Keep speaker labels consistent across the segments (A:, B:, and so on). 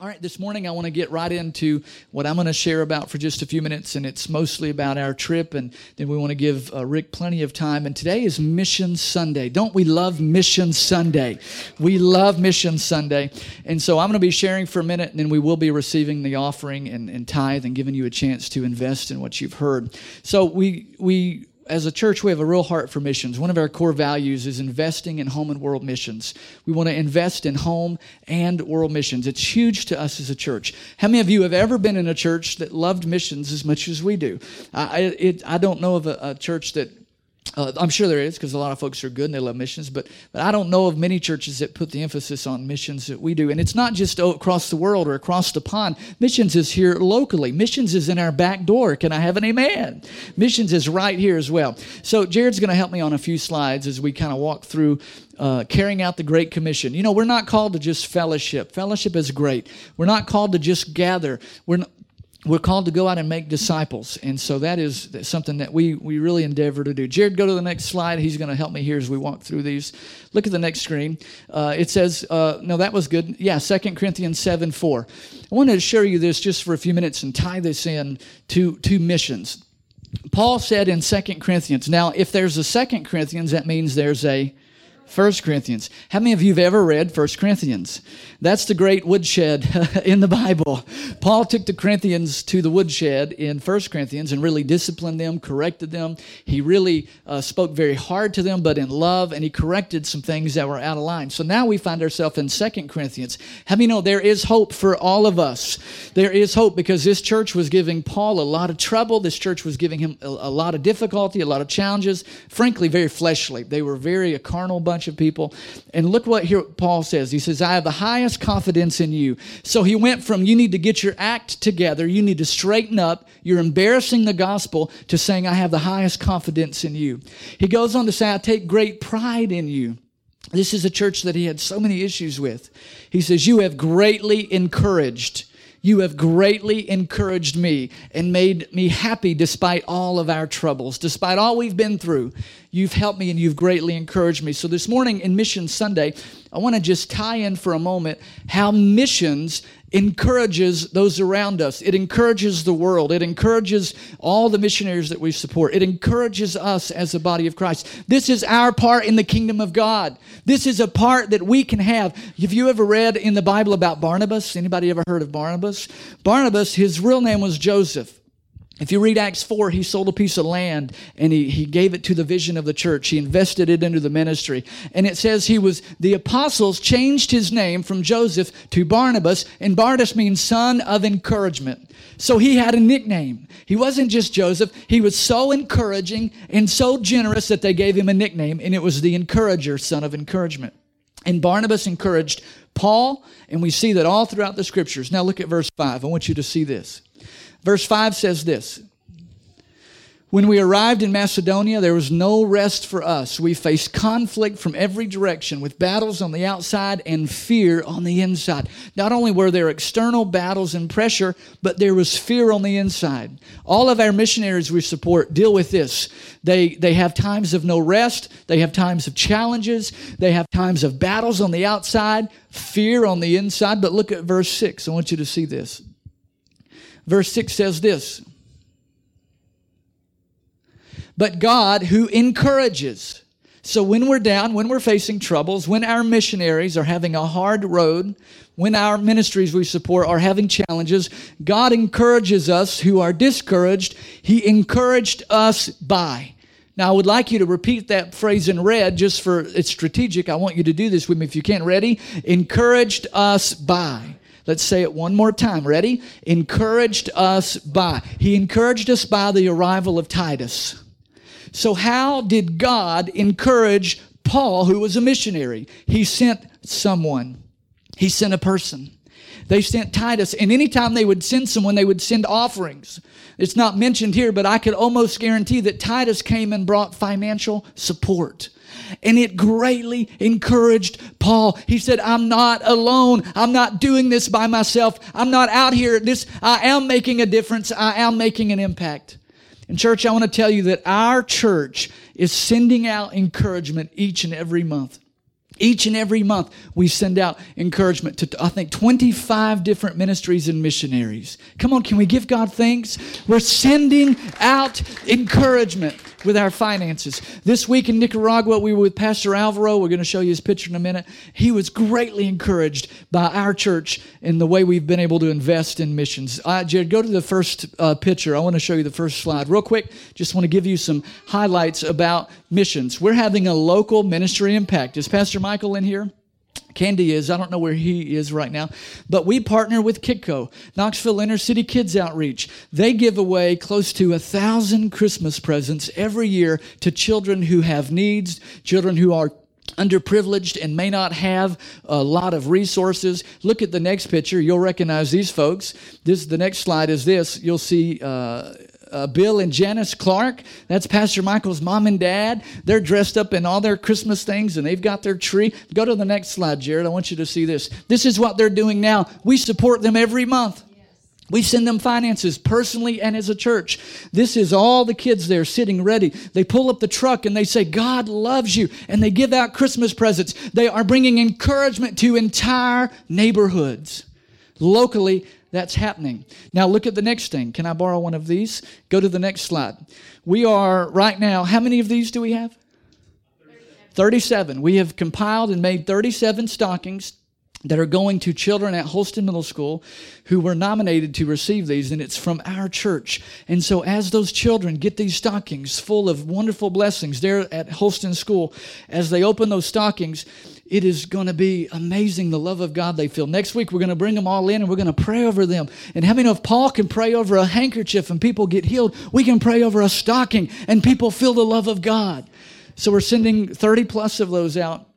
A: All right, this morning I want to get right into what I'm going to share about for just a few minutes, and it's mostly about our trip, and then we want to give uh, Rick plenty of time. And today is Mission Sunday. Don't we love Mission Sunday? We love Mission Sunday. And so I'm going to be sharing for a minute, and then we will be receiving the offering and, and tithe and giving you a chance to invest in what you've heard. So we, we as a church, we have a real heart for missions. One of our core values is investing in home and world missions. We want to invest in home and world missions. It's huge to us as a church. How many of you have ever been in a church that loved missions as much as we do? I, it, I don't know of a, a church that uh, I'm sure there is because a lot of folks are good and they love missions, but, but I don't know of many churches that put the emphasis on missions that we do. And it's not just across the world or across the pond. Missions is here locally. Missions is in our back door. Can I have an amen? Missions is right here as well. So Jared's going to help me on a few slides as we kind of walk through uh, carrying out the Great Commission. You know, we're not called to just fellowship. Fellowship is great. We're not called to just gather. We're not, we're called to go out and make disciples. And so that is something that we, we really endeavor to do. Jared, go to the next slide. He's going to help me here as we walk through these. Look at the next screen. Uh, it says, uh, no, that was good. Yeah, 2 Corinthians 7 4. I wanted to share you this just for a few minutes and tie this in to, to missions. Paul said in 2 Corinthians, now, if there's a 2 Corinthians, that means there's a 1 Corinthians. How many of you have ever read 1 Corinthians? That's the great woodshed in the Bible. Paul took the Corinthians to the woodshed in 1 Corinthians and really disciplined them, corrected them. He really uh, spoke very hard to them, but in love, and he corrected some things that were out of line. So now we find ourselves in 2 Corinthians. How many know there is hope for all of us? There is hope because this church was giving Paul a lot of trouble. This church was giving him a, a lot of difficulty, a lot of challenges. Frankly, very fleshly. They were very a carnal bunch of people. And look what here Paul says. He says, I have the highest confidence in you. So he went from you need to get your act together, you need to straighten up, you're embarrassing the gospel, to saying, I have the highest confidence in you. He goes on to say, I take great pride in you. This is a church that he had so many issues with. He says, You have greatly encouraged you have greatly encouraged me and made me happy despite all of our troubles, despite all we've been through. You've helped me and you've greatly encouraged me. So, this morning in Mission Sunday, I want to just tie in for a moment how missions encourages those around us. It encourages the world. It encourages all the missionaries that we support. It encourages us as a body of Christ. This is our part in the kingdom of God. This is a part that we can have. Have you ever read in the Bible about Barnabas? Anybody ever heard of Barnabas? Barnabas, his real name was Joseph. If you read Acts 4, he sold a piece of land and he, he gave it to the vision of the church. He invested it into the ministry. And it says he was, the apostles changed his name from Joseph to Barnabas, and Barnabas means son of encouragement. So he had a nickname. He wasn't just Joseph, he was so encouraging and so generous that they gave him a nickname, and it was the encourager, son of encouragement. And Barnabas encouraged Paul, and we see that all throughout the scriptures. Now look at verse 5. I want you to see this. Verse 5 says this When we arrived in Macedonia, there was no rest for us. We faced conflict from every direction with battles on the outside and fear on the inside. Not only were there external battles and pressure, but there was fear on the inside. All of our missionaries we support deal with this. They, they have times of no rest, they have times of challenges, they have times of battles on the outside, fear on the inside. But look at verse 6. I want you to see this. Verse 6 says this But God, who encourages, so when we're down, when we're facing troubles, when our missionaries are having a hard road, when our ministries we support are having challenges, God encourages us who are discouraged. He encouraged us by. Now, I would like you to repeat that phrase in red just for it's strategic. I want you to do this with me if you can. Ready? Encouraged us by. Let's say it one more time. Ready? Encouraged us by. He encouraged us by the arrival of Titus. So, how did God encourage Paul, who was a missionary? He sent someone, he sent a person. They sent Titus, and anytime they would send someone, they would send offerings. It's not mentioned here, but I could almost guarantee that Titus came and brought financial support and it greatly encouraged Paul. He said, I'm not alone. I'm not doing this by myself. I'm not out here. This, I am making a difference. I am making an impact. And church, I want to tell you that our church is sending out encouragement each and every month. Each and every month, we send out encouragement to, I think, 25 different ministries and missionaries. Come on, can we give God thanks? We're sending out encouragement with our finances. This week in Nicaragua, we were with Pastor Alvaro. We're going to show you his picture in a minute. He was greatly encouraged by our church in the way we've been able to invest in missions. Uh, Jared, go to the first uh, picture. I want to show you the first slide. Real quick, just want to give you some highlights about missions. We're having a local ministry impact. Is Pastor Michael in here? Candy is. I don't know where he is right now. But we partner with KITCO, Knoxville Inner City Kids Outreach. They give away close to a thousand Christmas presents every year to children who have needs, children who are underprivileged and may not have a lot of resources. Look at the next picture. You'll recognize these folks. This the next slide is this. You'll see uh, uh, Bill and Janice Clark. That's Pastor Michael's mom and dad. They're dressed up in all their Christmas things and they've got their tree. Go to the next slide, Jared. I want you to see this. This is what they're doing now. We support them every month. We send them finances personally and as a church. This is all the kids there sitting ready. They pull up the truck and they say, God loves you. And they give out Christmas presents. They are bringing encouragement to entire neighborhoods. Locally, that's happening. Now, look at the next thing. Can I borrow one of these? Go to the next slide. We are right now, how many of these do we have? 37. 37. We have compiled and made 37 stockings that are going to children at Holston Middle School who were nominated to receive these, and it's from our church. And so, as those children get these stockings full of wonderful blessings there at Holston School, as they open those stockings, it is going to be amazing the love of God they feel. Next week, we're going to bring them all in and we're going to pray over them. And know if Paul can pray over a handkerchief and people get healed, we can pray over a stocking and people feel the love of God. So we're sending 30 plus of those out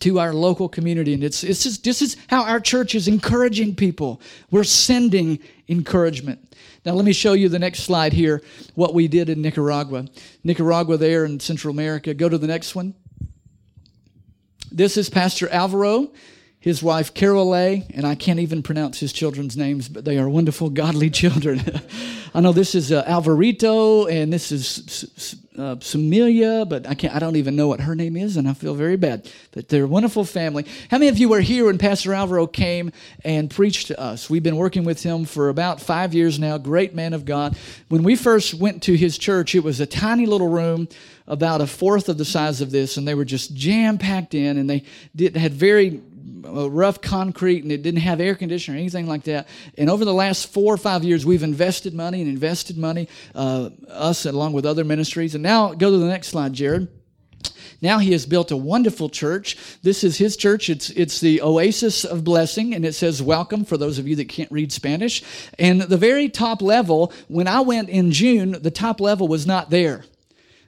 A: to our local community. And it's, it's just, this is how our church is encouraging people. We're sending encouragement. Now, let me show you the next slide here what we did in Nicaragua. Nicaragua, there in Central America. Go to the next one. This is Pastor Alvaro, his wife Carol and I can't even pronounce his children's names, but they are wonderful, godly children. I know this is uh, Alvarito, and this is uh, but I can't. I don't even know what her name is, and I feel very bad. But they're a wonderful family. How many of you were here when Pastor Alvaro came and preached to us? We've been working with him for about five years now. Great man of God. When we first went to his church, it was a tiny little room about a fourth of the size of this, and they were just jam packed in, and they did had very rough concrete and it didn't have air conditioning or anything like that. And over the last four or five years, we've invested money and invested money, uh, us along with other ministries. And now go to the next slide, Jared. Now he has built a wonderful church. This is his church. It's, it's the Oasis of Blessing, and it says welcome for those of you that can't read Spanish. And the very top level, when I went in June, the top level was not there.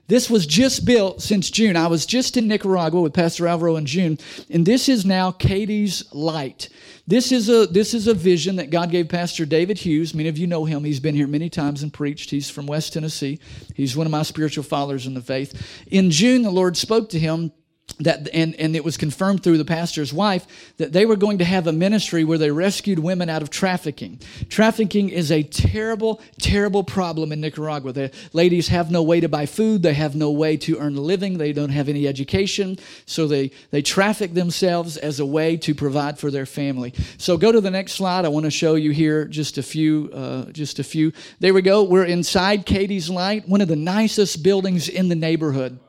A: This was just built since June. I was just in Nicaragua with Pastor Alvaro in June, and this is now Katie's Light. This is a this is a vision that God gave Pastor David Hughes. Many of you know him. He's been here many times and preached. He's from West Tennessee. He's one of my spiritual fathers in the faith. In June, the Lord spoke to him that and, and it was confirmed through the pastor's wife that they were going to have a ministry where they rescued women out of trafficking. Trafficking is a terrible terrible problem in nicaragua. The ladies have no way to buy food. They have no way to earn a living. They don't have any education. So they they traffic themselves as a way to provide for their family. So go to the next slide. I want to show you here just a few uh, just a few. There we go. We're inside katie's light one of the nicest buildings in the neighborhood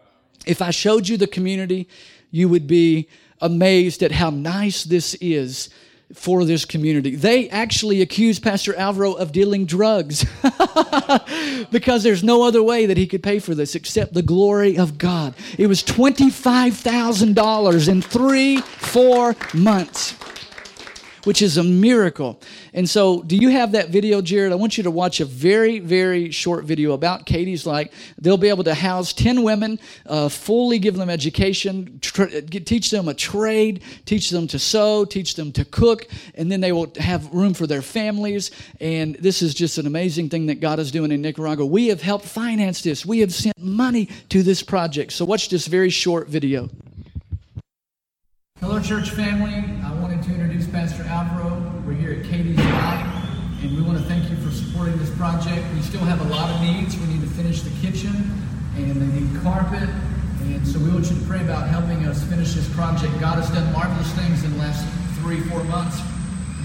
A: if I showed you the community, you would be amazed at how nice this is for this community. They actually accused Pastor Alvaro of dealing drugs because there's no other way that he could pay for this except the glory of God. It was $25,000 in three, four months which is a miracle. And so, do you have that video, Jared? I want you to watch a very, very short video about Katie's Light. They'll be able to house 10 women, uh, fully give them education, teach them a trade, teach them to sew, teach them to cook, and then they will have room for their families. And this is just an amazing thing that God is doing in Nicaragua. We have helped finance this, we have sent money to this project. So, watch this very short video. Hello, church family. I wanted to introduce Pastor Alvaro. We're here at Katie's Light, and we want to thank you for supporting this project. We still have a lot of needs. We need to finish the kitchen, and they need carpet, And so we want you to pray about helping us finish this project. God has done marvelous things in the last three, four months,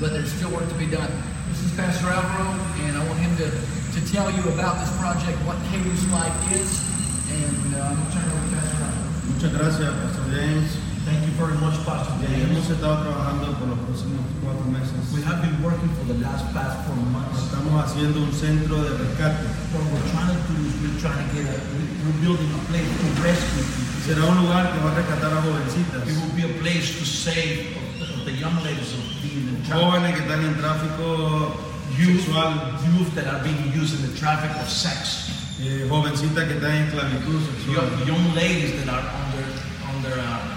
A: but there's still work to be done. This is Pastor Alvaro, and I want him to, to tell you about this project, what Katie's Light is, and uh, I'm going to turn it over to Pastor Alvaro.
B: Muchas gracias, Pastor James.
C: Thank you very much, Pastor James.
B: Hemos estado trabajando por los próximos cuatro meses.
C: We have been working for the last past four months.
B: Estamos haciendo un centro de rescate.
C: What we're trying to do is we're trying to get a, we- we're building a place to rescue people.
B: Será un lugar que va a rescatar a jovencitas,
C: It will be a place to save of the, young ladies of being in traffic.
B: jóvenes que están en tráfico
C: Youth,
B: sexual,
C: youth that are being used in the traffic of sex.
B: eh, jovencitas que están en esclavitud
C: Young,
B: sexual.
C: young ladies that are under, under uh,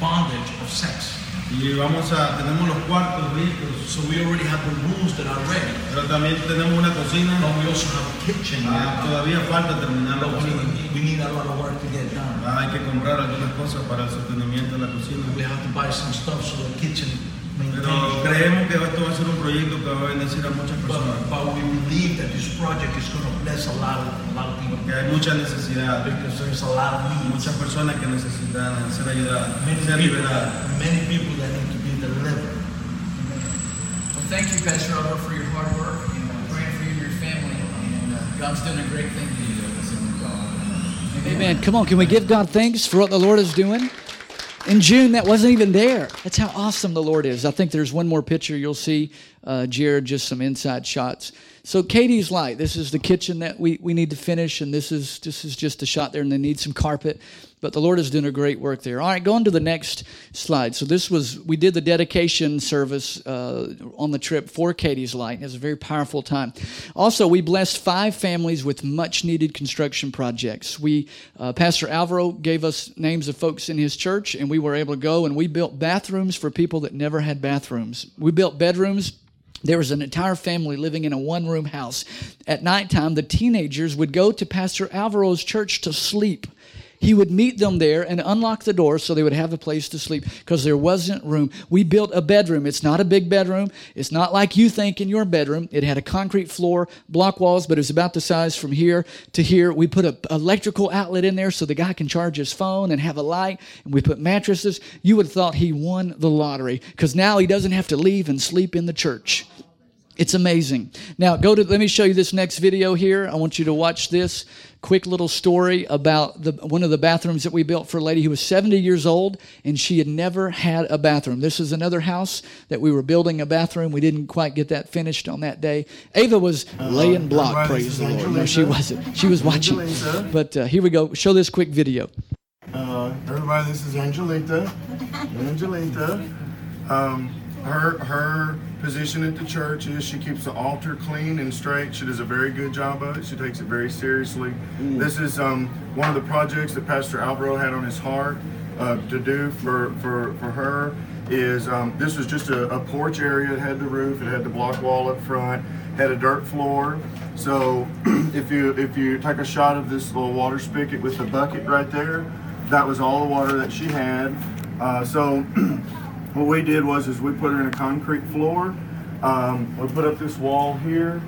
C: bondage of sex.
B: Y vamos a, tenemos los cuartos listos,
C: So we already have the rooms that are ready.
B: pero también tenemos una cocina.
C: But we also have a kitchen
B: Ah, todavía falta terminar la
C: we need a lot of work to get done.
B: Ah, hay que comprar algunas cosas para el sostenimiento de la cocina.
C: We have to buy some stuff so the kitchen
B: Pero creemos que esto va a ser un proyecto que va a bendecir a muchas personas.
C: But, but we believe that this project is going to bless a lot of a lot of people
B: Que hay mucha necesidad.
C: because there's a lot of needs.
B: muchas personas que necesitan ser ayudadas,
C: Many
B: ser
C: people,
B: liberadas.
C: that, many people that need to be delivered.
A: Well, thank you, Pastor Alvaro, for your hard work, and uh, praying for you and your family, and uh, God's doing a great thing to you. Amen. Come on, can we give God thanks for what the Lord is doing? In June, that wasn't even there. That's how awesome the Lord is. I think there's one more picture you'll see, uh, Jared, just some inside shots. So Katie's light. This is the kitchen that we, we need to finish, and this is this is just a shot there, and they need some carpet. But the Lord is doing a great work there. All right, go on to the next slide. So this was we did the dedication service uh, on the trip for Katie's light. It was a very powerful time. Also, we blessed five families with much needed construction projects. We uh, Pastor Alvaro gave us names of folks in his church, and we were able to go and we built bathrooms for people that never had bathrooms. We built bedrooms there was an entire family living in a one room house. At nighttime, the teenagers would go to Pastor Alvaro's church to sleep. He would meet them there and unlock the door so they would have a place to sleep because there wasn't room. We built a bedroom. It's not a big bedroom. It's not like you think in your bedroom. It had a concrete floor, block walls, but it was about the size from here to here. We put an electrical outlet in there so the guy can charge his phone and have a light. And we put mattresses. You would have thought he won the lottery because now he doesn't have to leave and sleep in the church. It's amazing. Now, go to, let me show you this next video here. I want you to watch this quick little story about the, one of the bathrooms that we built for a lady who was 70 years old and she had never had a bathroom. This is another house that we were building a bathroom. We didn't quite get that finished on that day. Ava was laying block,
D: everybody,
A: praise the
D: is
A: Lord. No, she wasn't. She was watching.
D: Angelina.
A: But uh, here we go. Show this quick video.
D: Uh, everybody, this is Angelita. Angelita. Um, her her position at the church is she keeps the altar clean and straight. She does a very good job of it. She takes it very seriously. This is um, one of the projects that Pastor Alvaro had on his heart uh, to do for for for her. Is um, this was just a, a porch area. It had the roof. It had the block wall up front. Had a dirt floor. So if you if you take a shot of this little water spigot with the bucket right there, that was all the water that she had. Uh, so what we did was is we put her in a concrete floor. Um, we put up this wall here.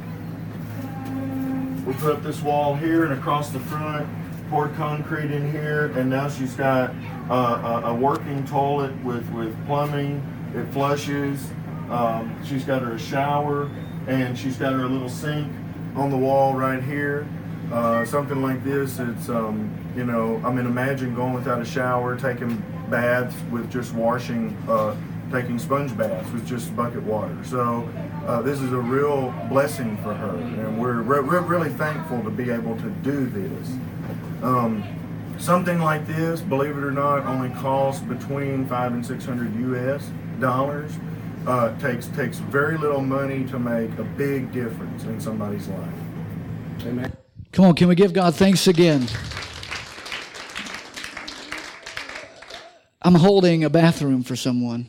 D: We put up this wall here and across the front, poured concrete in here, and now she's got a, a working toilet with, with plumbing. It flushes. Um, she's got her a shower, and she's got her little sink on the wall right here. Uh, something like this, it's, um, you know, I mean, imagine going without a shower, taking baths with just washing, uh, taking sponge baths with just bucket water. So uh, this is a real blessing for her, and we're re- re- really thankful to be able to do this. Um, something like this, believe it or not, only costs between five and six hundred U.S. dollars. Uh, takes takes very little money to make a big difference in somebody's life. Amen.
A: Come on, can we give God thanks again? I'm holding a bathroom for someone,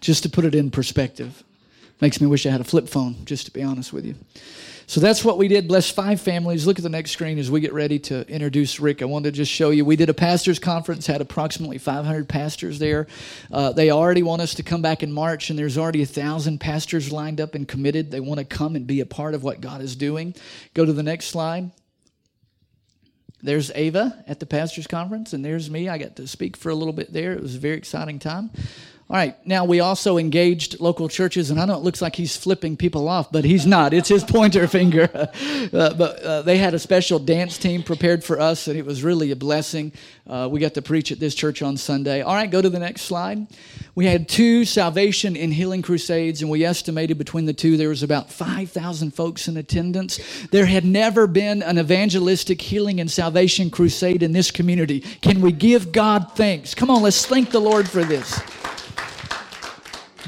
A: just to put it in perspective. Makes me wish I had a flip phone, just to be honest with you. So that's what we did. Bless five families. Look at the next screen as we get ready to introduce Rick. I wanted to just show you. We did a pastors' conference, had approximately 500 pastors there. Uh, they already want us to come back in March, and there's already a thousand pastors lined up and committed. They want to come and be a part of what God is doing. Go to the next slide. There's Ava at the pastors' conference, and there's me. I got to speak for a little bit there. It was a very exciting time. All right, now we also engaged local churches, and I know it looks like he's flipping people off, but he's not. It's his pointer finger. Uh, but uh, they had a special dance team prepared for us, and it was really a blessing. Uh, we got to preach at this church on Sunday. All right, go to the next slide. We had two salvation and healing crusades, and we estimated between the two there was about 5,000 folks in attendance. There had never been an evangelistic healing and salvation crusade in this community. Can we give God thanks? Come on, let's thank the Lord for this.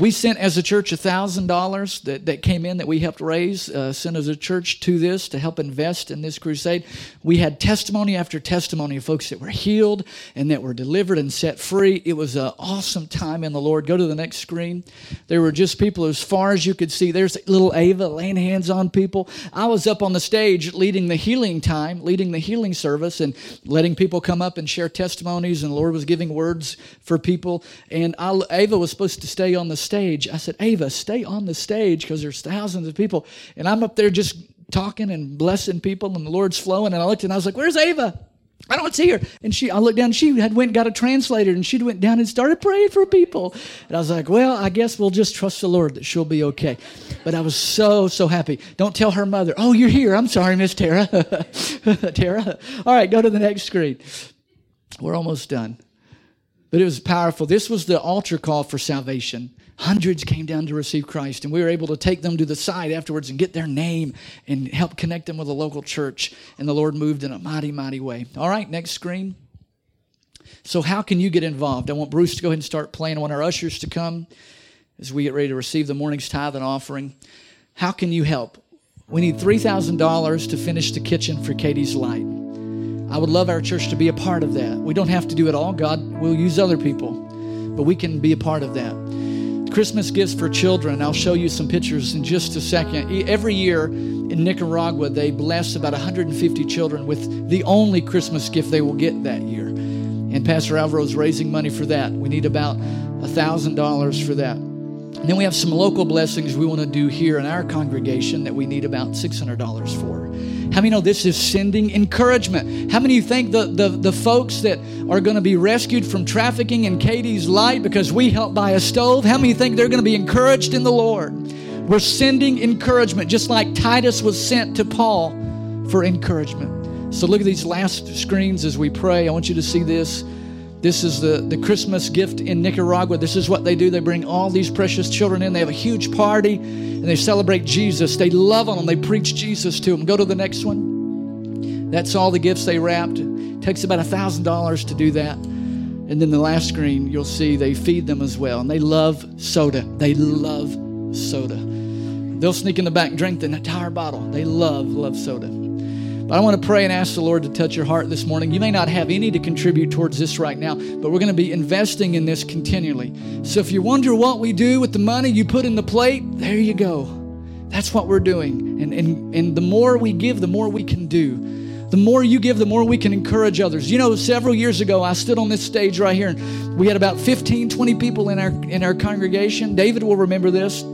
A: We sent as a church $1,000 that, that came in that we helped raise, uh, sent as a church to this to help invest in this crusade. We had testimony after testimony of folks that were healed and that were delivered and set free. It was an awesome time in the Lord. Go to the next screen. There were just people as far as you could see. There's little Ava laying hands on people. I was up on the stage leading the healing time, leading the healing service, and letting people come up and share testimonies. And the Lord was giving words for people. And I, Ava was supposed to stay on the stage. I said, Ava, stay on the stage because there's thousands of people. And I'm up there just talking and blessing people and the Lord's flowing. And I looked and I was like, where's Ava? I don't see her. And she, I looked down, she had went and got a translator and she'd went down and started praying for people. And I was like, well, I guess we'll just trust the Lord that she'll be okay. But I was so, so happy. Don't tell her mother, oh, you're here. I'm sorry, Miss Tara. Tara. All right, go to the next screen. We're almost done. But it was powerful. This was the altar call for salvation. Hundreds came down to receive Christ, and we were able to take them to the side afterwards and get their name and help connect them with a local church. And the Lord moved in a mighty, mighty way. All right, next screen. So, how can you get involved? I want Bruce to go ahead and start playing. I want our ushers to come as we get ready to receive the morning's tithe and offering. How can you help? We need $3,000 to finish the kitchen for Katie's Light. I would love our church to be a part of that. We don't have to do it all. God will use other people, but we can be a part of that. Christmas gifts for children. I'll show you some pictures in just a second. Every year in Nicaragua, they bless about 150 children with the only Christmas gift they will get that year. And Pastor Alvaro is raising money for that. We need about $1,000 for that. And then we have some local blessings we want to do here in our congregation that we need about $600 for. How many know this is sending encouragement? How many think the, the, the folks that are going to be rescued from trafficking in Katie's light because we helped buy a stove, how many think they're going to be encouraged in the Lord? We're sending encouragement, just like Titus was sent to Paul for encouragement. So look at these last screens as we pray. I want you to see this. This is the, the Christmas gift in Nicaragua. This is what they do. They bring all these precious children in. They have a huge party and they celebrate Jesus. They love on them. They preach Jesus to them. Go to the next one. That's all the gifts they wrapped. It takes about a $1,000 to do that. And then the last screen, you'll see they feed them as well. And they love soda. They love soda. They'll sneak in the back and drink the entire bottle. They love, love soda. But I want to pray and ask the Lord to touch your heart this morning. You may not have any to contribute towards this right now, but we're going to be investing in this continually. So if you wonder what we do with the money you put in the plate, there you go. That's what we're doing. And, and, and the more we give, the more we can do. The more you give, the more we can encourage others. You know, several years ago, I stood on this stage right here, and we had about 15, 20 people in our, in our congregation. David will remember this.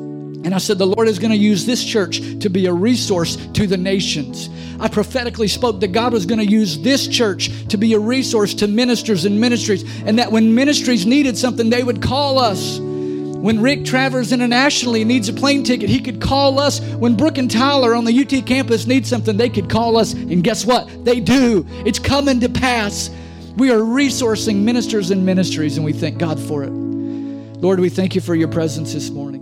A: And I said, The Lord is going to use this church to be a resource to the nations. I prophetically spoke that God was going to use this church to be a resource to ministers and ministries, and that when ministries needed something, they would call us. When Rick Travers internationally needs a plane ticket, he could call us. When Brooke and Tyler on the UT campus need something, they could call us. And guess what? They do. It's coming to pass. We are resourcing ministers and ministries, and we thank God for it. Lord, we thank you for your presence this morning.